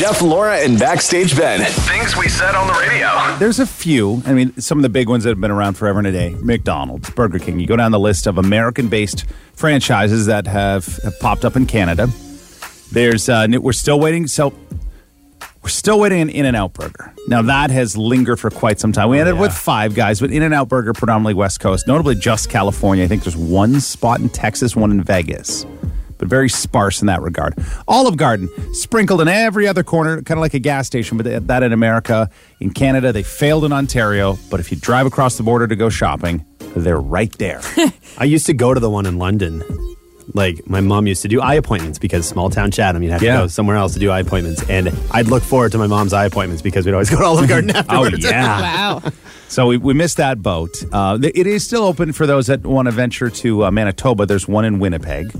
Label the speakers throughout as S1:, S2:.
S1: Jeff, Laura, and Backstage Ben. Things we said on the radio.
S2: There's a few. I mean, some of the big ones that have been around forever and a day McDonald's, Burger King. You go down the list of American based franchises that have, have popped up in Canada. There's, uh, we're still waiting. So, we're still waiting an In N Out burger. Now, that has lingered for quite some time. We ended with five guys, but In N Out burger, predominantly West Coast, notably just California. I think there's one spot in Texas, one in Vegas but very sparse in that regard. Olive Garden, sprinkled in every other corner, kind of like a gas station, but that in America. In Canada, they failed in Ontario, but if you drive across the border to go shopping, they're right there.
S3: I used to go to the one in London. Like my mom used to do eye appointments because small town Chatham, you'd have
S2: Yeah.
S3: to go somewhere else to do eye appointments, and I'd look forward to my mom's eye appointments because we'd always go to Olive Garden afterwards.
S2: oh, yeah.
S4: Wow.
S2: So we, we missed that boat. Uh, it is still open for those that want to venture to uh, Manitoba. There's one in Winnipeg.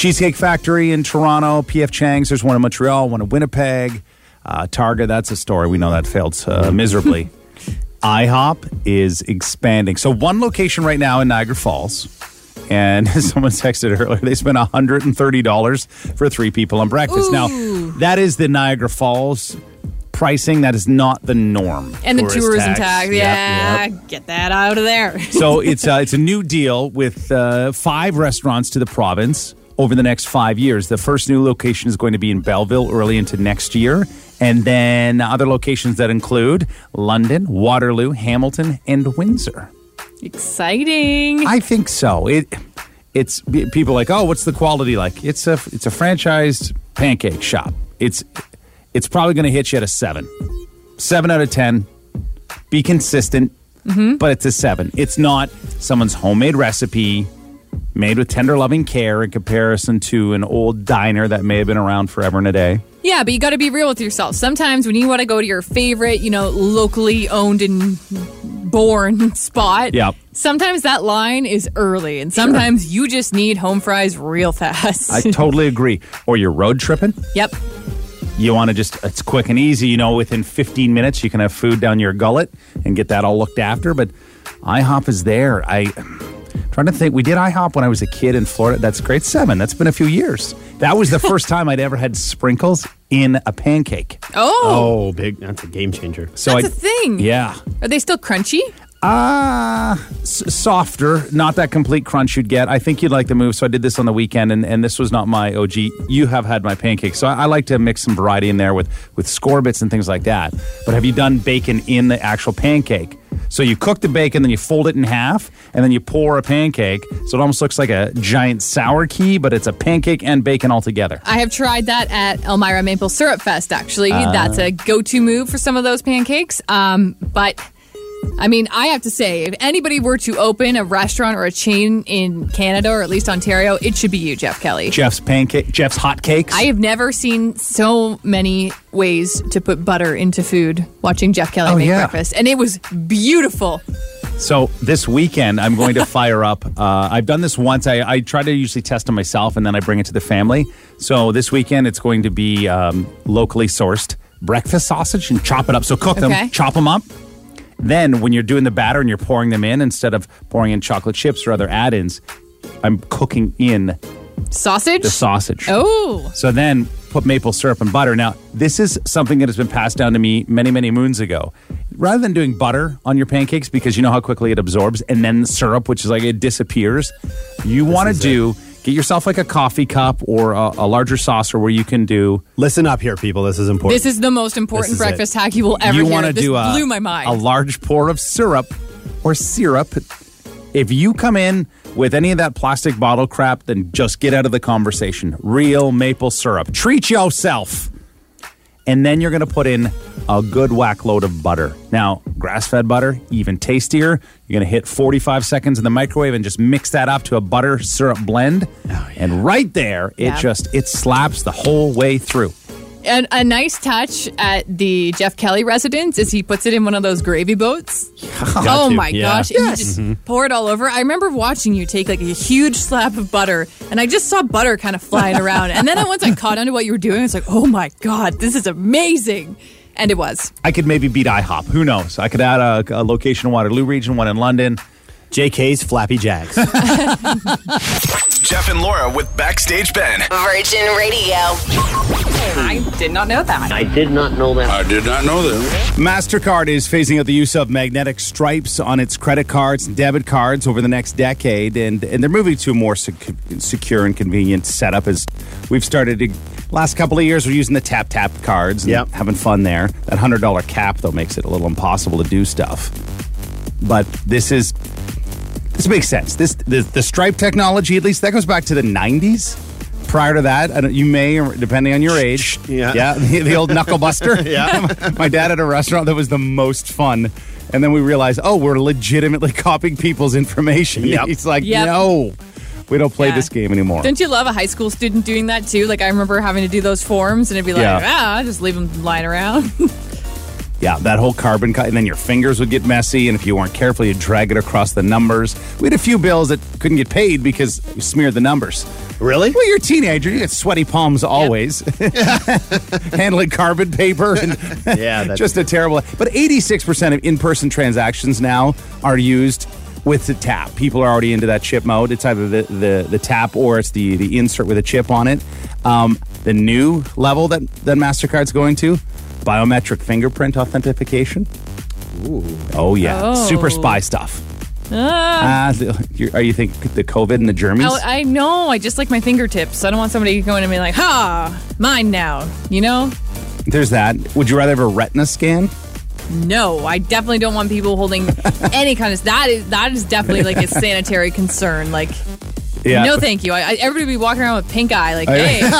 S2: Cheesecake Factory in Toronto. PF Chang's. There's one in Montreal, one in Winnipeg. Uh, Target, that's a story. We know that failed uh, miserably. IHOP is expanding. So one location right now in Niagara Falls. And someone texted earlier, they spent $130 for three people on breakfast. Now, that is the Niagara Falls pricing. That is not the norm.
S4: And the
S2: Tourist
S4: tourism
S2: tax.
S4: tag.
S2: Yep,
S4: Yeah,
S2: yep.
S4: get that out of there.
S2: So it's uh, it's a new deal with uh, five restaurants to the province over the next five years. The first new location is going to be in Belleville early into next year, and then other locations that include London, Waterloo, Hamilton, and Windsor.
S4: Exciting.
S2: I think so. It it's people like, oh, what's the quality like? It's a it's a franchised pancake shop. It's it's probably going to hit you at a seven, seven out of ten. Be consistent, mm-hmm. but it's a seven. It's not someone's homemade recipe made with tender loving care in comparison to an old diner that may have been around forever and a day.
S4: Yeah, but you got to be real with yourself. Sometimes when you want to go to your favorite, you know, locally owned and born spot,
S2: Yep.
S4: sometimes that line is early, and sometimes you just need home fries real fast.
S2: I totally agree. Or you're road tripping.
S4: yep.
S2: you want to just it's quick and easy you know within 15 minutes you can have food down your gullet and get that all looked after but ihop is there i trying to think we did ihop when i was a kid in florida that's grade seven that's been a few years that was the first time i'd ever had sprinkles in a pancake
S4: Oh,
S3: Oh, big! That's a game changer.
S2: so
S4: that's
S2: I,
S4: a thing.
S2: yeah
S4: Are they still crunchy?
S2: Uh s- softer. Not that complete crunch you'd get. I think you'd like the move so i did this on the weekend and, and this was not my og you have had my pancakes so I, I like to mix some variety in there with with scorbits and things like that. But have you done bacon in the actual pancake? So you cook the bacon then you fold it in half and then you pour a pancake. So it almost looks like a giant sour key but it's a pancake and bacon all together.
S4: I have tried that at Elmira Maple Syrup Fest, actually.
S2: Ah.
S4: That's a go to move for some of those pancakes. Um, but I mean, I have to say, if anybody were to open a restaurant or a chain in Canada or at least Ontario, it should be you, Jeff Kelly.
S2: jeff's pancake jeff's hot cakes
S4: I have never seen so many ways to put butter into food watching Jeff Kelly
S2: Oh,
S4: make
S2: yeah.
S4: breakfast. And it was beautiful.
S2: So this weekend, I'm going to fire up. Uh, I've done this once. I, I try to usually test them myself, and then I bring it to the family. So this weekend, it's going to be um, locally sourced breakfast sausage and chop it up. So cook
S4: Okay.
S2: them, chop them up. Then, when you're doing the batter and you're pouring them in, instead of pouring in chocolate chips or other add-ins, I'm cooking in
S4: Sausage?
S2: the sausage.
S4: Oh.
S2: So then put maple syrup and butter. Now, this is something that has been passed down to me many, many moons ago. Rather than doing butter on your pancakes because you know how quickly it absorbs and then the syrup, which is like it disappears, you want to
S3: is
S2: do get yourself like a coffee cup or a, a larger saucer where you can do
S3: Listen up here, people. This is important.
S4: This is the most important
S3: This is
S4: breakfast hack you will ever
S2: you
S4: hear.
S2: want to
S4: This
S2: do a,
S4: blew my mind.
S2: a large pour of syrup or syrup. If you come in with any of that plastic bottle crap, then just get out of the conversation. Real maple syrup. Treat yourself. And then you're going to put in a good whack load of butter. Now, grass fed butter, even tastier. You're going to hit 45 seconds in the microwave and just mix that up to a butter syrup blend. Oh, and right there, it
S4: Yeah.
S2: just it slaps the whole way through.
S4: And a nice touch at the Jeff Kelly residence is he puts it in one of those gravy boats. oh
S3: to,
S4: my
S3: yeah.
S4: gosh. And you just mm-hmm. pour it all over. I remember watching you take like a huge slab of butter and I just saw butter kind of flying around. And then once I caught onto what you were doing, it's like, oh my God, this is amazing. And it was.
S2: I could maybe beat IHOP. Who knows? I could add a, a location in Waterloo region, one in London.
S3: JK's Flappy Jacks.
S1: Jeff and Laura with Backstage Ben.
S5: Virgin Radio.
S4: I did not know that.
S6: I did not know that.
S7: I did not know that.
S2: MasterCard is phasing out the use of magnetic stripes on its credit cards and debit cards over the next decade, and, and they're moving to a more sec- secure and convenient setup as we've started to. Last couple of years, we're using the tap tap cards and
S3: Yep.
S2: having fun there. That $100 cap, though, makes it a little impossible to do stuff. But this is. This makes sense. This the, the stripe technology, at least that goes back to the 90s. Prior to that, you may, depending on your age,
S3: Yeah.
S2: yeah, the, the old knuckle buster.
S3: Yeah.
S2: my dad had a restaurant that was the most fun. And then we realized, oh, we're legitimately copying people's information.
S3: Yep.
S2: He's like,
S4: Yep.
S2: no, we don't play
S4: Yeah.
S2: this game anymore.
S4: Don't you love a high school student doing that too? Like I remember having to do those forms, and it'd be like,
S2: Yeah.
S4: ah, just leave them lying around.
S2: Yeah, that whole carbon cut, and then your fingers would get messy, and if you weren't careful, you'd drag it across the numbers. We had a few bills that couldn't get paid because you smeared the numbers.
S3: Really?
S2: Well, you're a teenager, you get sweaty palms always, handling carbon paper, and
S3: Yeah, that's-
S2: just a terrible. But 86% of in-person transactions now are used with the tap. People are already into that chip mode. It's either the the, the tap or it's the the insert with a chip on it. Um, the new level that that Mastercard's going to, biometric fingerprint authentication. Oh yeah,
S4: Oh.
S2: super spy stuff.
S4: Ah.
S2: The- you- are you think the COVID and the germs?
S4: Oh, I know. I just like my fingertips. I don't want somebody going to be like, ha, mine now. You know?
S2: There's that. Would you rather have a retina scan?
S4: No, I definitely don't want people holding any kind of that is that is definitely like a sanitary concern. Like, no, thank you. I, I, everybody be walking around with pink eye. Like, hey,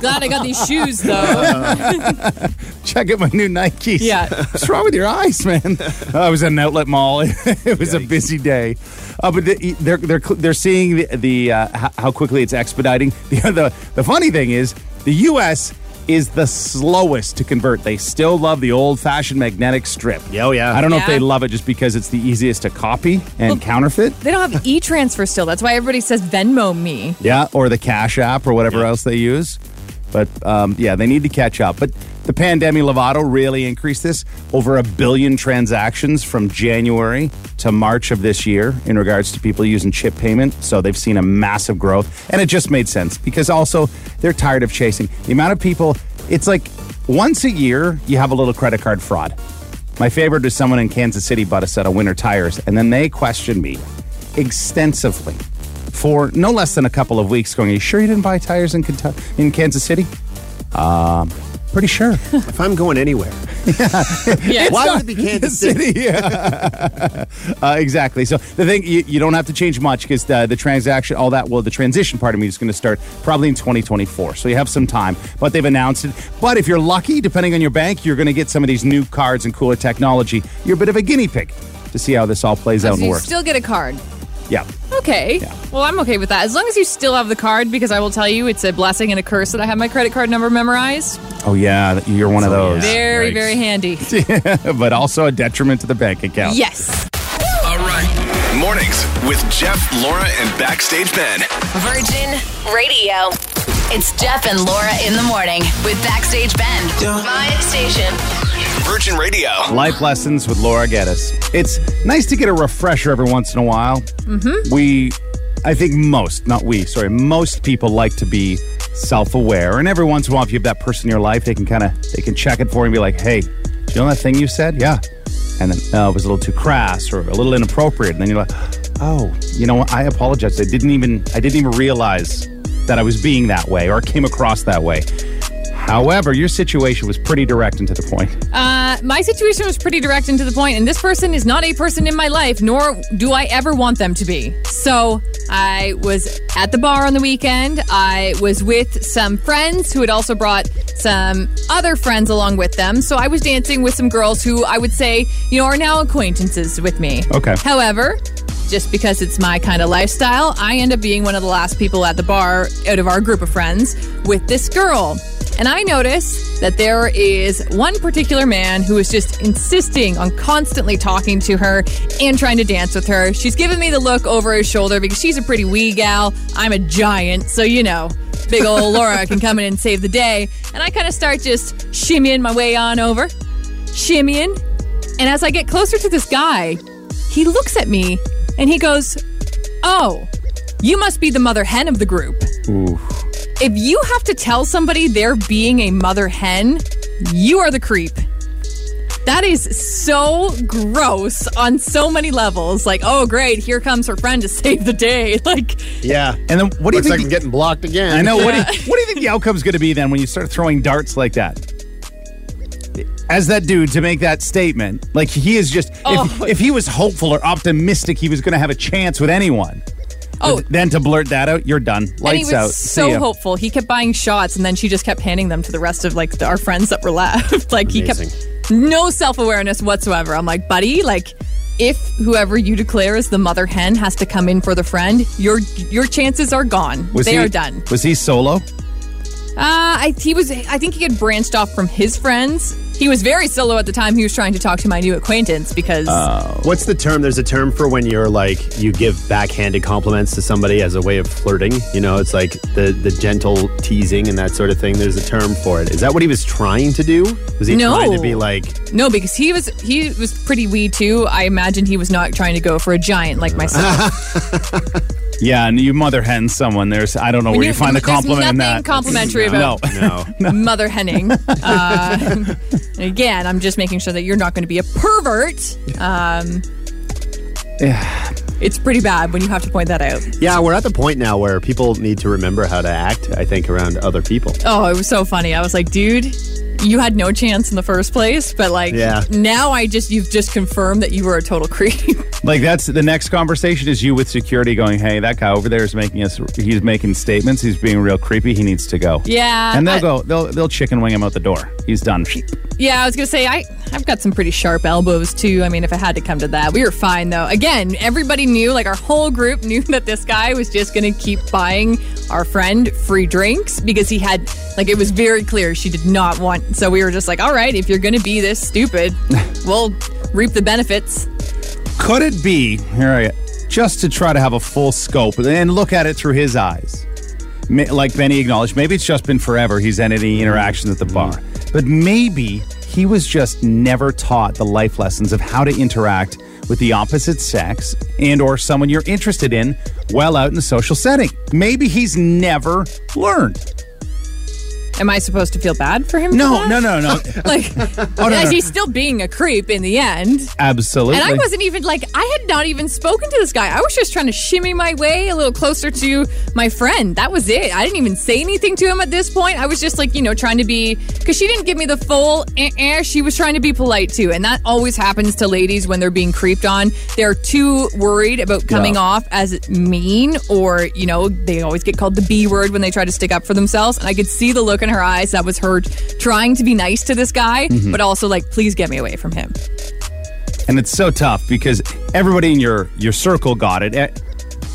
S4: glad I got these shoes though.
S2: Check out my new Nikes.
S4: Yeah.
S2: What's wrong with your eyes, man? I was at an outlet mall. it was a busy day. Uh, but the- they're they're they're seeing the, the uh, how- how quickly it's expediting. The, the the funny thing is the U.S. is the slowest to convert. They still love the old fashioned magnetic strip.
S3: Yeah, oh, yeah.
S2: I don't know if they love it just because it's the easiest to copy and counterfeit.
S4: They don't have e-transfer still. That's why everybody says Venmo me.
S2: Yeah, or the Cash App or whatever else they use. But um, yeah, they need to catch up. But the pandemic Lovato really increased this over a billion transactions from January to March of this year in regards to people using chip payment. So they've seen a massive growth. And it just made sense because also they're tired of chasing the amount of people. It's like once a year, you have a little credit card fraud. My favorite is someone in Kansas City bought a set of winter tires, and then they questioned me extensively for no less than a couple of weeks. Going, "Are you sure you didn't buy tires in in Kansas City?" Um, pretty sure.
S3: If I'm going anywhere,
S4: Yeah.
S3: why would it be Kansas City?
S2: yeah. uh, exactly. So the thing you, you don't have to change much because the, the transaction, all that, well, the transition part of me is going to start probably in 2024. So you have some time, but they've announced it. But if you're lucky, depending on your bank, you're going to get some of these new cards and cooler technology. You're a bit of a guinea pig to see how this all plays out
S4: So
S2: and
S4: you
S2: works.
S4: still get a card.
S2: Yeah.
S4: Okay.
S2: Yeah.
S4: Well, I'm okay with that. As long as you still have the card, because I will tell you, it's a blessing and a curse that I have my credit card number memorized.
S2: Oh yeah, you're one of those.
S4: Very,
S3: Yikes.
S4: very handy.
S2: but also a detriment to the bank account.
S4: Yes.
S1: All right. Mornings with Jeff, Laura, and Backstage Ben.
S5: Virgin Radio. It's Jeff and Laura in the morning with Backstage Ben. My station.
S1: Virgin Radio.
S2: Life lessons with Laura Geddes. It's nice to get a refresher every once in a while. Mm-hmm. We, I think most, not we, sorry, most people like to be self-aware, and every once in a while, if you have that person in your life, they can kind of they can check it for you and be like, "Hey, do you know that thing you said? Yeah." And then no, it was a little too crass or a little inappropriate, and then you're like, "Oh, you know what? I apologize. I didn't even I didn't even realize that I was being that way or came across that way." However, your situation was pretty direct and to the point.
S4: Uh, my situation was pretty direct and to the point, and this person is not a person in my life, nor do I ever want them to be. So I was at the bar on the weekend. I was with some friends who had also brought some other friends along with them. So I was dancing with some girls who I would say, you know, are now acquaintances with me.
S2: Okay.
S4: However, just because it's my kind of lifestyle, I end up being one of the last people at the bar out of our group of friends with this girl. And I notice that there is one particular man who is just insisting on constantly talking to her and trying to dance with her. She's giving me the look over his shoulder because she's a pretty wee gal. I'm a giant, so you know, big old Laura can come in and save the day. And I kind of start just shimmying my way on over, shimmying. And as I get closer to this guy, he looks at me and he goes, Oh, you must be the mother hen of the group. If you have to tell somebody they're being a mother hen, you are the creep. That is so gross on so many levels. Like, oh, great, here comes her friend to save the day. Like,
S6: Yeah.
S2: And then what do you
S6: Looks
S2: think?
S6: like
S2: the-
S6: I'm getting blocked again.
S2: I know. What, do you, what do you think the outcome's going to be then when you start throwing darts like that? As that dude to make that statement, like he is just.
S4: Oh.
S2: If, if he was hopeful or optimistic, he was going to have a chance with anyone.
S4: Oh,
S2: But then to blurt that out, you're done.
S4: and he was
S2: out.
S4: So
S2: ya.
S4: hopeful. He kept buying shots, and then she just kept handing them to the rest of like the, our friends that were left. like he kept no self awareness whatsoever. I'm like, buddy, like if whoever you declare as the mother hen has to come in for the friend, your your chances are gone.
S2: Was
S4: they
S2: he,
S4: are done.
S2: Was he solo?
S4: Uh, I, he was. I think he had branched off from his friends. He was very solo at the time. He was trying to talk to my new acquaintance because oh.
S3: What's the term? There's a term for when you're like you give backhanded compliments to somebody as a way of flirting. You know, it's like the the gentle teasing and that sort of thing. There's a term for it. Is that what he was trying to do? Was he
S4: No.
S3: trying to be like?
S4: no, because he was he was pretty wee too. I imagine he was not trying to go for a giant like myself.
S2: Yeah, and you mother hen someone. There's I don't know where you, find the compliment in
S4: nothing
S2: that.
S4: complimentary
S2: no.
S4: about
S3: No.
S4: mother henning. Uh, again, I'm just making sure that you're not going to be a pervert. Um,
S2: Yeah.
S4: it's pretty bad when you have to point that out.
S3: Yeah, we're at the point now where people need to remember how to act. I think around other people.
S4: Oh, it was so funny. I was like, dude, you had no chance in the first place, but like
S3: Yeah.
S4: now I just you've just confirmed that you were a total creep.
S2: Like that's the next conversation is you with security going, "Hey, that guy over there is making us. He's making statements. He's being real creepy. He needs to go."
S4: Yeah,
S2: and they'll
S4: I-
S2: go. They'll they'll chicken wing him out the door. He's done.
S4: yeah, I was gonna say I I've got some pretty sharp elbows too. I mean, if it had to come to that, we were fine though. Again, everybody knew, like our whole group knew that this guy was just gonna keep buying our friend free drinks because he had like it was very clear she did not want. So we were just like, all right, if you're gonna be this stupid, we'll reap the benefits.
S2: Could it be here? I, just to try to have a full scope and look at it through his eyes, like Benny acknowledged. Maybe it's just been forever. He's had any interactions at the mm-hmm. bar, but maybe he was just never taught the life lessons of how to interact with the opposite sex and or someone you're interested in well out in the social setting. Maybe he's never learned.
S4: Am I supposed to feel bad for him? for
S2: No,
S4: that?
S2: no, no, no.
S4: Like,
S2: no, no.
S4: he's still being a creep in the end.
S2: Absolutely.
S4: And I wasn't even like I had not even spoken to this guy. I was just trying to shimmy my way a little closer to my friend. That was it. I didn't even say anything to him at this point. I was just like, you know, trying to be because she didn't give me the full eh, eh. She was trying to be polite too, and that always happens to ladies when they're being creeped on. They're too worried about coming
S2: Yeah.
S4: off as mean, or you know, they always get called the B word when they try to stick up for themselves. And I could see the look in her eyes. That was her trying to be nice to this guy,
S2: Mm-hmm.
S4: but also like, please get me away from him.
S2: and it's so tough because everybody in your your circle got it. Eh,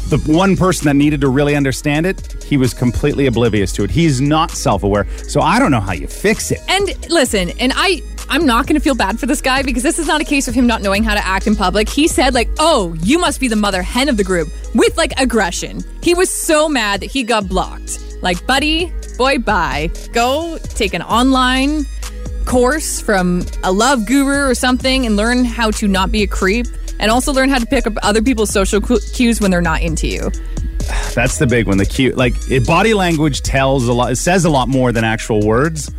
S2: The one person that needed to really understand it, he was completely oblivious to it. He's not self-aware, so I don't know how you fix it.
S4: And listen, and I I'm not going to feel bad for this guy because this is not a case of him not knowing how to act in public. He said like, "Oh, you must be the mother hen of the group" with like aggression. He was so mad that he got blocked. Like, buddy, boy, bye. Go take an online course from a love guru or something and learn how to not be a creep and also learn how to pick up other people's social cues when they're not into you.
S2: That's the big one. The cue, like it, body language tells a lot. It says a lot more than actual words,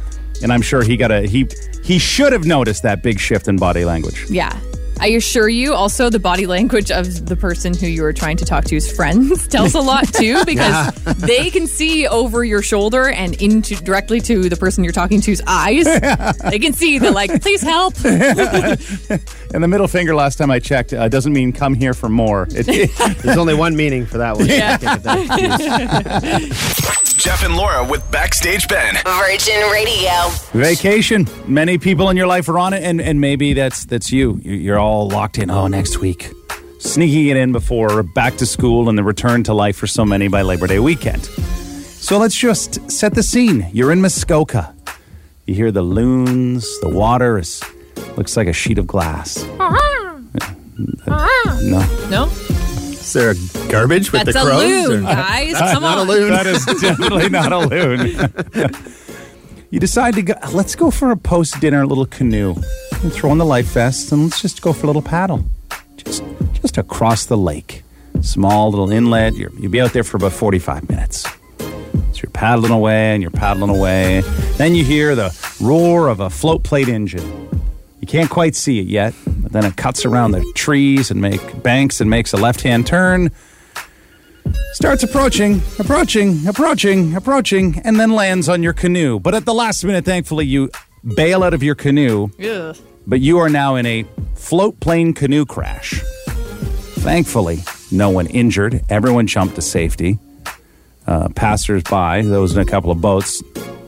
S2: and I'm sure he got a he he should have noticed that big shift in body language.
S4: Yeah. I assure you, also, the body language of the person who you are trying to talk to's friends tells a lot too, because they can see over your shoulder and into directly to the person you're talking to's eyes. They can see the like, please help.
S2: And the middle finger, last time I checked, uh, doesn't mean come here for more. It,
S3: There's only one meaning for that one.
S4: Yeah.
S1: Jeff and Laura with Backstage Ben.
S5: Virgin Radio.
S2: Vacation. Many people in your life are on it, and, and maybe that's that's you. You- You're all locked in. Oh, next week, sneaking it in before back to school and the return to life for so many by Labor Day weekend. So let's just set the scene. You're in Muskoka. You hear the loons. The water is looks like a sheet of glass. Uh-huh. Uh, no,
S4: No,
S3: Is there a garbage with
S4: that's
S3: the
S4: a
S3: crows?
S4: loon,
S3: or-
S4: guys. Come
S3: not a
S4: on.
S3: loon.
S2: that is definitely not a loon. you decide to go. Let's go for a post dinner little canoe. And throw on the life vest and let's just go for a little paddle, just just across the lake. Small little inlet. You're, you'll be out there for about 45 minutes. So you're paddling away and you're paddling away. Then you hear the roar of a float plane engine. You can't quite see it yet, but then it cuts around the trees and make banks and makes a left-hand turn. Starts approaching, approaching, approaching, approaching, and then lands on your canoe. But at the last minute, thankfully, you bail out of your canoe
S4: Ugh.
S2: but you are now in a float plane canoe crash. Thankfully, no one injured. Everyone jumped to safety. Uh, passers-by, those in a couple of boats,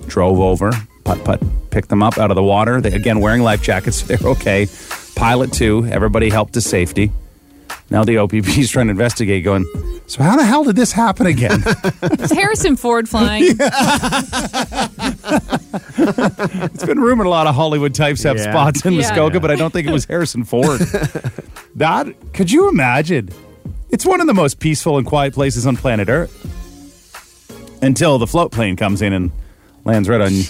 S2: drove over, putt putt, picked them up out of the water. They again wearing life jackets, so they're okay. Pilot too, everybody helped to safety. Now the OPP is trying to investigate, going. So how the hell did this happen again?
S4: Is Harrison Ford flying?
S2: It's been rumored a lot of Hollywood types have
S3: Yeah.
S2: spots in
S4: Yeah.
S2: Muskoka, but I don't think it was Harrison Ford. that could you imagine? It's one of the most peaceful and quiet places on planet Earth. Until the float plane comes in and lands right on you.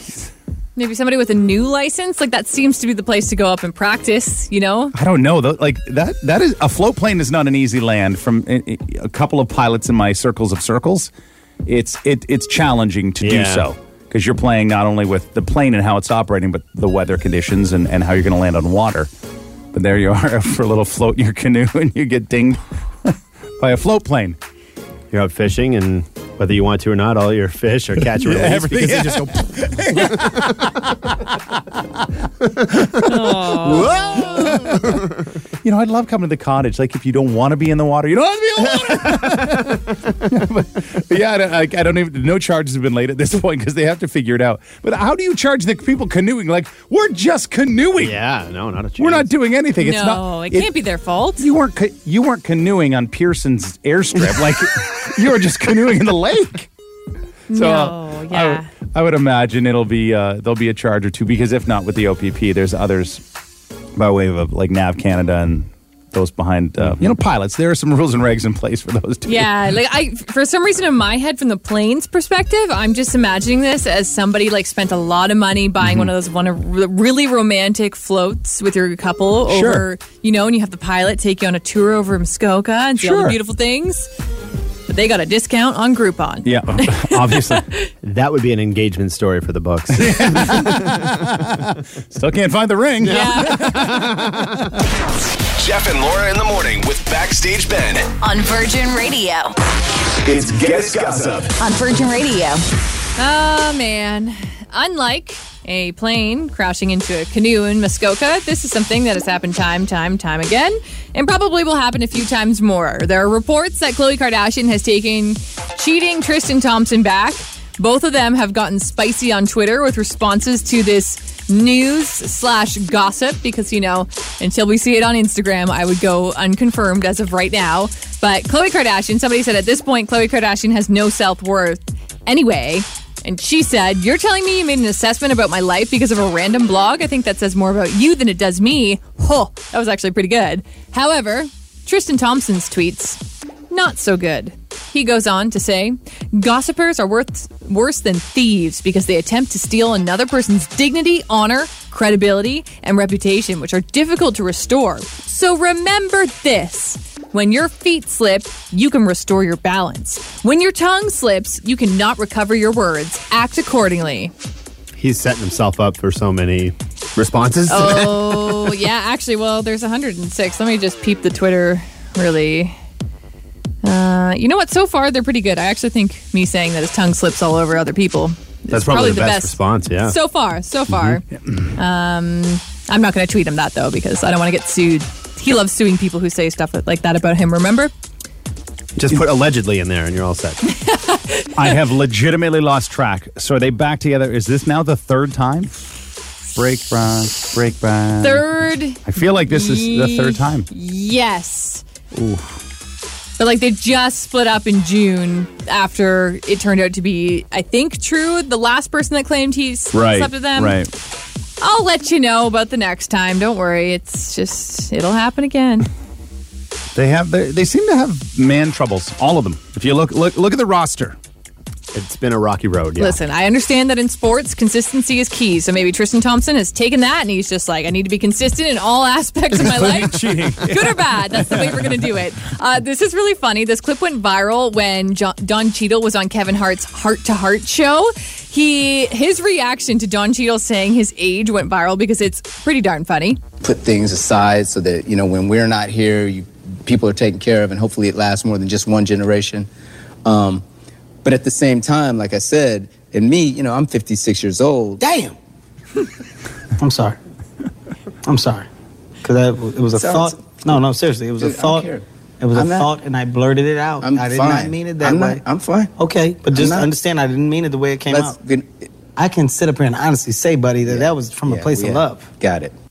S4: Maybe somebody with a new license? Like that seems to be the place to go up and practice, you know?
S2: I don't know though. Like that that is a float plane is not an easy land from a, a couple of pilots in my circles of circles. It's it it's challenging to do
S3: Yeah.
S2: so because you're playing not only with the plane and how it's operating, but the weather conditions and, and how you're going to land on water. But there you are for a little float in your canoe and you get dinged by a float plane.
S3: You're out fishing, and whether you want to or not, all your fish are catch and release
S2: everything,
S3: because they just go.
S2: You know, I'd love coming to the cottage. Like if you don't want to be in the water, you don't have to be in the water. but, but yeah, I don't, I, I don't even. No charges have been laid at this point because they have to figure it out. But how do you charge the people canoeing? Like we're just canoeing.
S3: Yeah, no, not a chance.
S2: We're not doing anything. It's
S4: no,
S2: not.
S4: it can't be their fault.
S2: You weren't. You weren't canoeing on Pearson's airstrip. Like you were just canoeing in the lake. So
S4: No,
S2: uh, I,
S4: yeah.
S2: would- I would imagine it'll be uh, there'll be a charge or two because if not with the OPP, there's others by way of like Nav Canada and those behind uh, you know pilots. There are some rules and regs in place for those too.
S4: Yeah, like I for some reason in my head from the plane's perspective, I'm just imagining this as somebody like spent a lot of money buying
S2: Mm-hmm.
S4: one of those one of re- really romantic floats with your couple
S2: Sure.
S4: over, you know, and you have the pilot take you on a tour over Muskoka and see all the beautiful things. But they got a discount on Groupon.
S2: Yeah, obviously.
S3: That would be an engagement story for the books.
S2: Still can't find the ring.
S4: Yeah.
S1: Jeff and Laura in the morning with Backstage Ben.
S5: On Virgin Radio.
S1: It's Guest Gossip.
S5: On Virgin Radio.
S4: Oh man. Unlike a plane crashing into a canoe in Muskoka, this is something that has happened time, time, time again, and probably will happen a few times more. There are reports that Khloe Kardashian has taken cheating Tristan Thompson back. Both of them have gotten spicy on Twitter with responses to this news slash gossip because, you know, until we see it on Instagram, I would go unconfirmed as of right now. But Khloe Kardashian, somebody said at this point, Khloe Kardashian has no self worth anyway. And she said, You're telling me you made an assessment about my life because of a random blog? I think that says more about you than it does me. Oh, that was actually pretty good. However, Tristan Thompson's tweets, not so good. He goes on to say, Gossipers are worth, worse than thieves because they attempt to steal another person's dignity, honor, credibility, and reputation, which are difficult to restore. So remember this. When your feet slip, you can restore your balance. When your tongue slips, you cannot recover your words. Act accordingly.
S3: He's setting himself up for so many responses.
S4: Oh, yeah, actually, well, there's 106. Let me just peep the Twitter really. Uh, you know what? So far, they're pretty good. I actually think me saying that his tongue slips all over other people. is
S3: That's probably, the, best, response. Yeah.
S4: So far, so far. Um, I'm not going to tweet him that though because I don't want to get sued. He loves suing people who say stuff like that about him. Remember?
S3: Just put allegedly in there, and you're all set.
S2: I have legitimately lost track. So are they back together? Is this now the third time? Break back, break.
S4: Third,
S2: I feel like this is the third time.
S4: yes. But like they just split up in June after it turned out to be, I think, true. The last person that claimed he
S2: Right.
S4: slept with them.
S2: Right.
S4: I'll let you know about the next time. Don't worry. It's just it'll happen again.
S2: They have they, they seem to have man troubles, all of them. If you look look look at the roster.
S3: It's been a rocky road. Yeah.
S4: Listen, I understand that in sports, consistency is key. So maybe Tristan Thompson has taken that and he's just like, I need to be consistent in all aspects of my life.
S2: cheating.
S4: Good or bad, that's the way we're going to do it. Uh, this is really funny. This clip went viral when John, Don Cheadle was on Kevin Hart's Hart to Heart show. He his reaction to Don Cheadle saying his age went viral because it's pretty darn funny.
S6: put things aside so that you know when we're not here, you, people are taken care of, and hopefully it lasts more than just one generation. Um, but at the same time, like I said, and me, you know, I'm 56 years old.
S7: Damn. I'm sorry. I'm sorry. Because it was a
S6: Sounds-
S7: thought. No, no, seriously. It was a
S6: Dude, I don't
S7: thought.
S6: Care.
S7: It was
S6: I'm
S7: a
S6: not-
S7: thought, and I blurted it out.
S6: I'm
S7: I did
S6: fine.
S7: not mean it that
S6: I'm
S7: way.
S6: Not, I'm fine.
S7: okay, but just understand I didn't mean it the way it came
S6: Let's.
S7: out.
S6: Good.
S7: I can sit up here and honestly say, buddy, that that was from a place
S6: yeah.
S7: of love.
S6: Got it.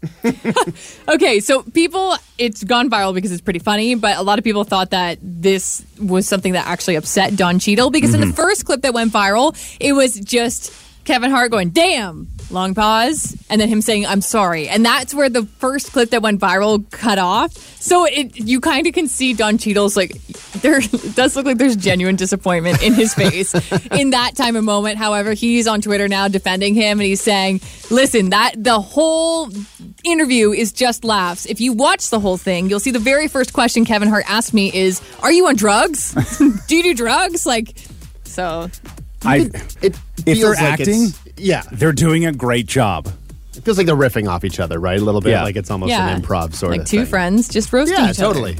S4: Okay, so people, it's gone viral because it's pretty funny, but a lot of people thought that this was something that actually upset Don Cheadle because in the mm-hmm. first clip that went viral, it was just Kevin Hart going, damn, long pause, and then him saying, I'm sorry. And that's where the first clip that went viral cut off. So it you kind of can see Don Cheadle's like, there does look like there's genuine disappointment in his face in that time of moment. However, he's on Twitter now defending him and he's saying, listen, that the whole interview is just laughs. If you watch the whole thing, you'll see the very first question Kevin Hart asked me is, "Are you on drugs? do you do drugs?" Like, so
S2: I,
S3: It
S2: if they're
S3: like
S2: acting,
S3: yeah,
S2: they're doing a great job.
S3: it feels like they're riffing off each other, right? A little bit,
S2: Yeah.
S3: like it's almost
S4: yeah,
S3: an improv sort of.
S4: like
S3: of
S4: two
S3: thing.
S4: friends just roasting
S3: Yeah,
S4: each other.
S3: totally.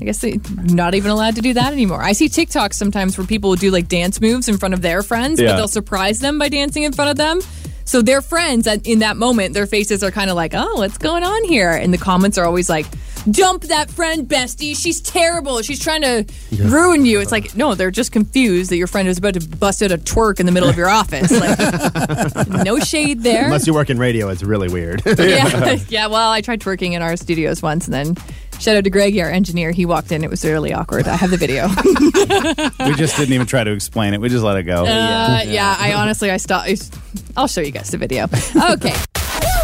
S4: I guess they're not even allowed to do that anymore. I see TikToks sometimes where people will do like dance moves in front of their friends,
S2: Yeah.
S4: but they'll surprise them by dancing in front of them. So their friends, in that moment, their faces are kind of like, "Oh, what's going on here?" And the comments are always like, "Dump that friend, bestie. She's terrible. She's trying to ruin you." It's like, no, they're just confused that your friend is about to bust out a twerk in the middle of your office. Like, no shade there.
S3: Unless you work in radio, it's really weird.
S4: yeah, yeah. Well, I tried twerking in our studios once, and then shout out to Greg, our engineer. He walked in. It was really awkward. I have the video.
S2: We just didn't even try to explain it. We just let it go.
S4: Uh, yeah. I honestly, I stopped. I'll show you guys the video. Okay.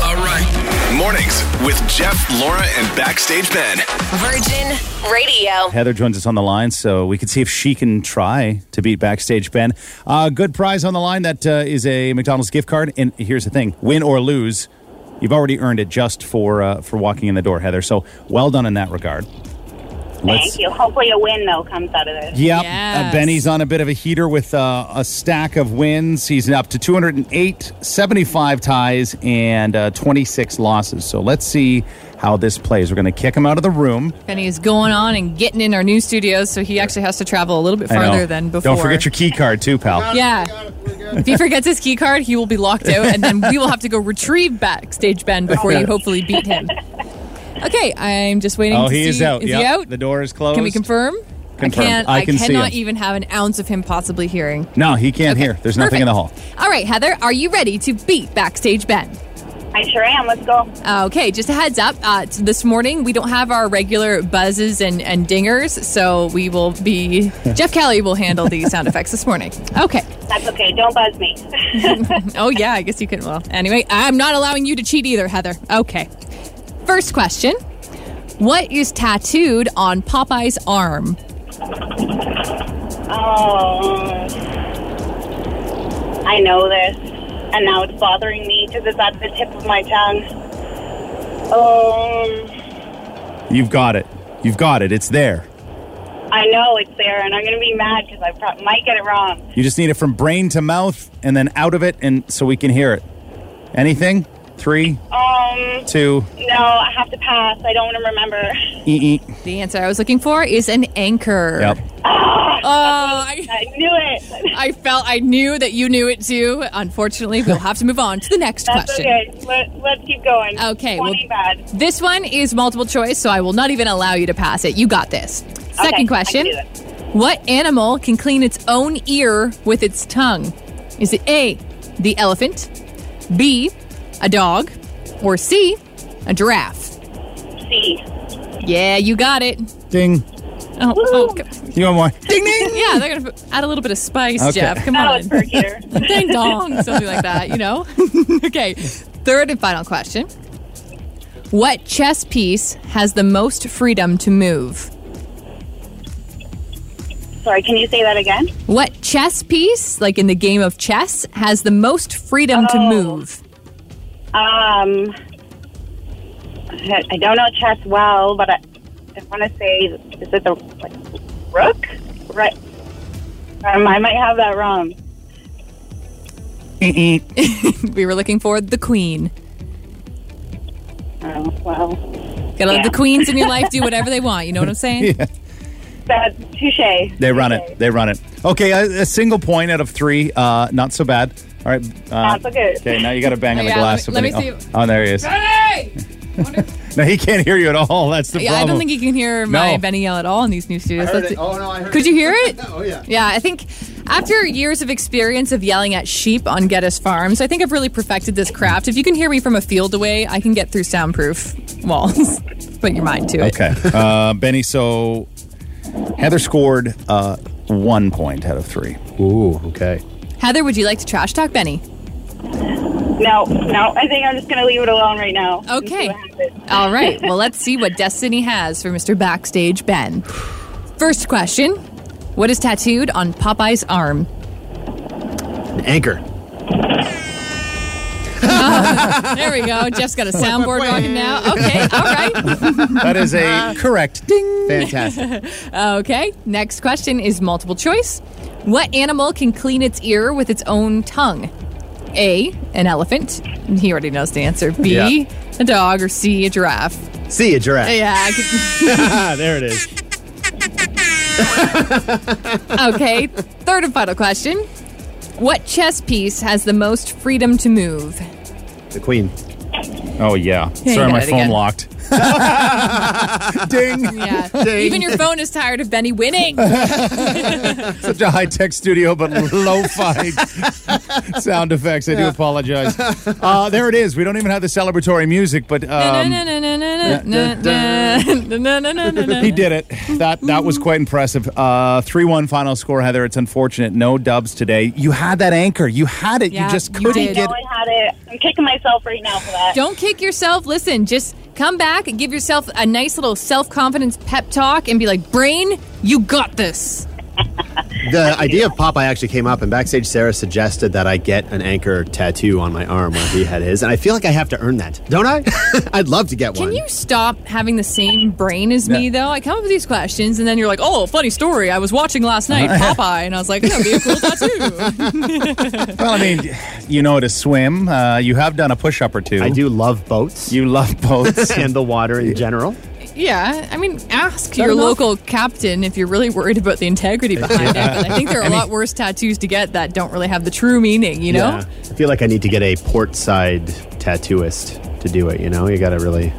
S1: All right. Mornings with Jeff, Laura, and Backstage Ben.
S5: Virgin Radio.
S2: Heather joins us on the line, so we can see if she can try to beat Backstage Ben. Uh, good prize on the line. That uh, is a McDonald's gift card. And here's the thing: win or lose, you've already earned it just for uh, for walking in the door, Heather. So well done in that regard.
S8: Thank you. Hopefully, a win though comes out of this.
S2: Yep.
S4: Yes.
S2: Uh, Benny's on a bit of a heater with uh, a stack of wins. He's up to 208, 75 ties, and uh, 26 losses. So let's see how this plays. We're going to kick him out of the room.
S4: Benny is going on and getting in our new studios, so he actually has to travel a little bit
S2: I know.
S4: farther than before.
S2: Don't forget your key card, too, pal.
S4: Yeah. If he forgets his key card, he will be locked out, and then we will have to go retrieve backstage Ben before you hopefully beat him. Okay, I'm just waiting
S2: Oh,
S4: to
S2: he
S4: see.
S2: is out.
S4: Is
S2: Yep.
S4: he out?
S2: The door is closed.
S4: Can we confirm?
S2: Confirmed.
S4: I can't.
S2: I
S4: I,
S2: can see
S4: cannot
S2: him.
S4: even have an ounce of him possibly hearing.
S2: No, he can't
S4: Okay,
S2: hear. There's nothing in the hall.
S4: All right, Heather, are you ready to beat Backstage Ben?
S8: I sure am. Let's go.
S4: Okay, just a heads up. Uh, this morning we don't have our regular buzzes and, and dingers, so we will be. Jeff Kelly will handle the sound effects this morning. Okay.
S8: That's okay. Don't buzz me.
S4: Oh yeah, I guess you can. Well, anyway, I'm not allowing you to cheat either, Heather. Okay. First question: What is tattooed on Popeye's arm?
S8: oh, I know this, and now it's bothering me because it's at the tip of my tongue. Um,
S2: You've got it. You've got it. It's there.
S8: I know it's there, and I'm going to be mad because I pro- might get it wrong.
S2: You just need it from brain to mouth and then out of it, and so we can hear it. Anything? Three,
S8: Um,
S2: two,
S8: no, I have to pass. I don't want to remember.
S2: ee, ee.
S4: The answer I was looking for is an anchor.
S2: Yep.
S4: Oh, I,
S8: I knew it.
S4: I felt I knew that you knew it too. Unfortunately, we'll have to move on to the next
S8: That's
S4: question.
S8: okay. Let, let's keep going.
S4: Okay, well-
S8: bad.
S4: This one is multiple choice, so I will not even allow you to pass it. You got this. Second
S8: I
S4: question.
S8: can do it.
S4: What animal can clean its own ear with its tongue? Is it A, the elephant, B, a dog, or C, a giraffe?
S8: C.
S4: Yeah, you got it.
S2: Ding.
S4: Oh, oh go-
S2: You want more? Ding, ding.
S4: yeah, they're gonna add a little bit of spice,
S2: Okay.
S4: Jeff. Come
S8: That
S4: on,
S8: was perkier.
S4: ding dong, something like that. You know. okay. Third and final question. What chess piece has the most freedom to move?
S8: Sorry, can you say that again?
S4: What chess piece, like in the game of chess, has the most freedom to
S8: Oh.
S4: move?
S8: Um, I I don't know chess well, but I, I want to say, is it the like, rook? Right. Um, I might have that wrong.
S4: We were looking for the queen.
S8: Oh, well,
S4: Gotta let the queens in your life do whatever they want. You know what I'm saying?
S8: that touche.
S2: They run it. They run it. Okay, a, a single point out of three. Uh, not so bad. All right. Uh,
S8: Not so good.
S2: Okay, now you got to bang on the
S4: Yeah,
S2: glass.
S4: let me- let me
S2: oh, oh, there he is.
S4: Hey!
S2: No, he can't hear you at all. That's the
S4: Yeah,
S2: problem.
S4: I don't think he can hear my
S2: No.
S4: Benny yell at all in these new studios. Let's see.
S3: Oh no, I heard.
S4: Could you hear it?
S3: oh yeah.
S4: Yeah, I think after years of experience of yelling at sheep on Geddes Farms, I think I've really perfected this craft. If you can hear me from a field away, I can get through soundproof walls. Put your mind to it.
S2: Okay, uh, Benny. So Heather scored uh, one point out of three.
S3: Ooh, okay.
S4: Heather, would you like to trash talk Benny?
S8: No, no, I think I'm just going to leave it alone right now.
S4: Okay. All right. Well, let's see what Destiny has for Mr. Backstage Ben. First question What is tattooed on Popeye's arm?
S3: An anchor.
S4: There we go. Jeff's got a soundboard rocking now. Okay. All right.
S2: That is a uh, correct. Ding.
S3: Fantastic.
S4: Okay. Next question is multiple choice. What animal can clean its ear with its own tongue? A. An elephant. He already knows the answer. B.
S3: Yeah.
S4: A dog. Or C. A giraffe.
S3: See a giraffe.
S4: Yeah. I could-
S3: there it is.
S4: okay. Third and final question. What chess piece has the most freedom to move?
S3: The queen.
S2: Oh yeah.
S4: you
S2: Sorry, my phone
S4: again.
S2: locked. Ding.
S4: Yeah. Even your phone is tired of Benny winning.
S2: Such a high tech studio, but low fi sound effects. I do apologize. Uh, there it is. We don't even have the celebratory music, but um, he did it. That that was quite impressive. Uh, Three one final score, Heather. It's unfortunate. No dubs today. You had that anchor. You had it.
S4: Yeah,
S2: you just couldn't
S4: did.
S8: I
S2: get.
S8: know I had it. I'm kicking myself right now for that.
S4: Don't kick yourself. Listen, just come back give yourself a nice little self confidence pep talk and be like, Brain, you got this.
S3: The idea of Popeye actually came up, and backstage Sarah suggested that I get an anchor tattoo on my arm where he had his, and I feel like I have to earn that, don't I? I'd love to get one.
S4: Can you stop having the same brain as me,
S2: Yeah.
S4: though? I come up with these questions and then you're like, oh, funny story. I was watching last night, Popeye, and I was like, that would be a cool tattoo.
S2: Well, I mean, you know how to swim. Uh, you have done a push up or two.
S3: I do love boats
S2: You love boats.
S3: and the water in general.
S4: Yeah, I mean, ask your
S2: enough.
S4: local captain if you're really worried about the integrity behind it. But I think there are a lot worse tattoos to get that don't really have the true meaning, you know?
S3: Yeah. I feel like I need to get a port side tattooist to do it. You know, you got to really.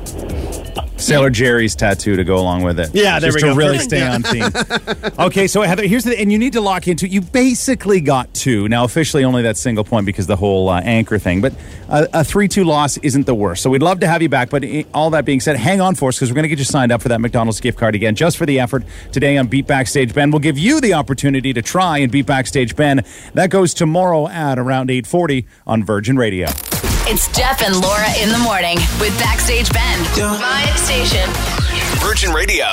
S2: Sailor Jerry's tattoo to go along with it.
S3: Yeah, there
S2: Just
S3: we
S2: to
S3: go.
S2: really
S3: Perfect.
S2: stay on theme. okay, so Heather, here's the and you need to lock into. You basically got two now. Officially, only that single point because the whole uh, anchor thing. But a, a three-two loss isn't the worst. So we'd love to have you back. But all that being said, hang on for us because we're going to get you signed up for that McDonald's gift card again, just for the effort today on Beat Backstage Ben. We'll give you the opportunity to try and beat Backstage Ben. That goes tomorrow at around eight forty on Virgin Radio.
S5: It's Jeff and Laura in the morning with Backstage Ben. My station.
S1: Virgin Radio.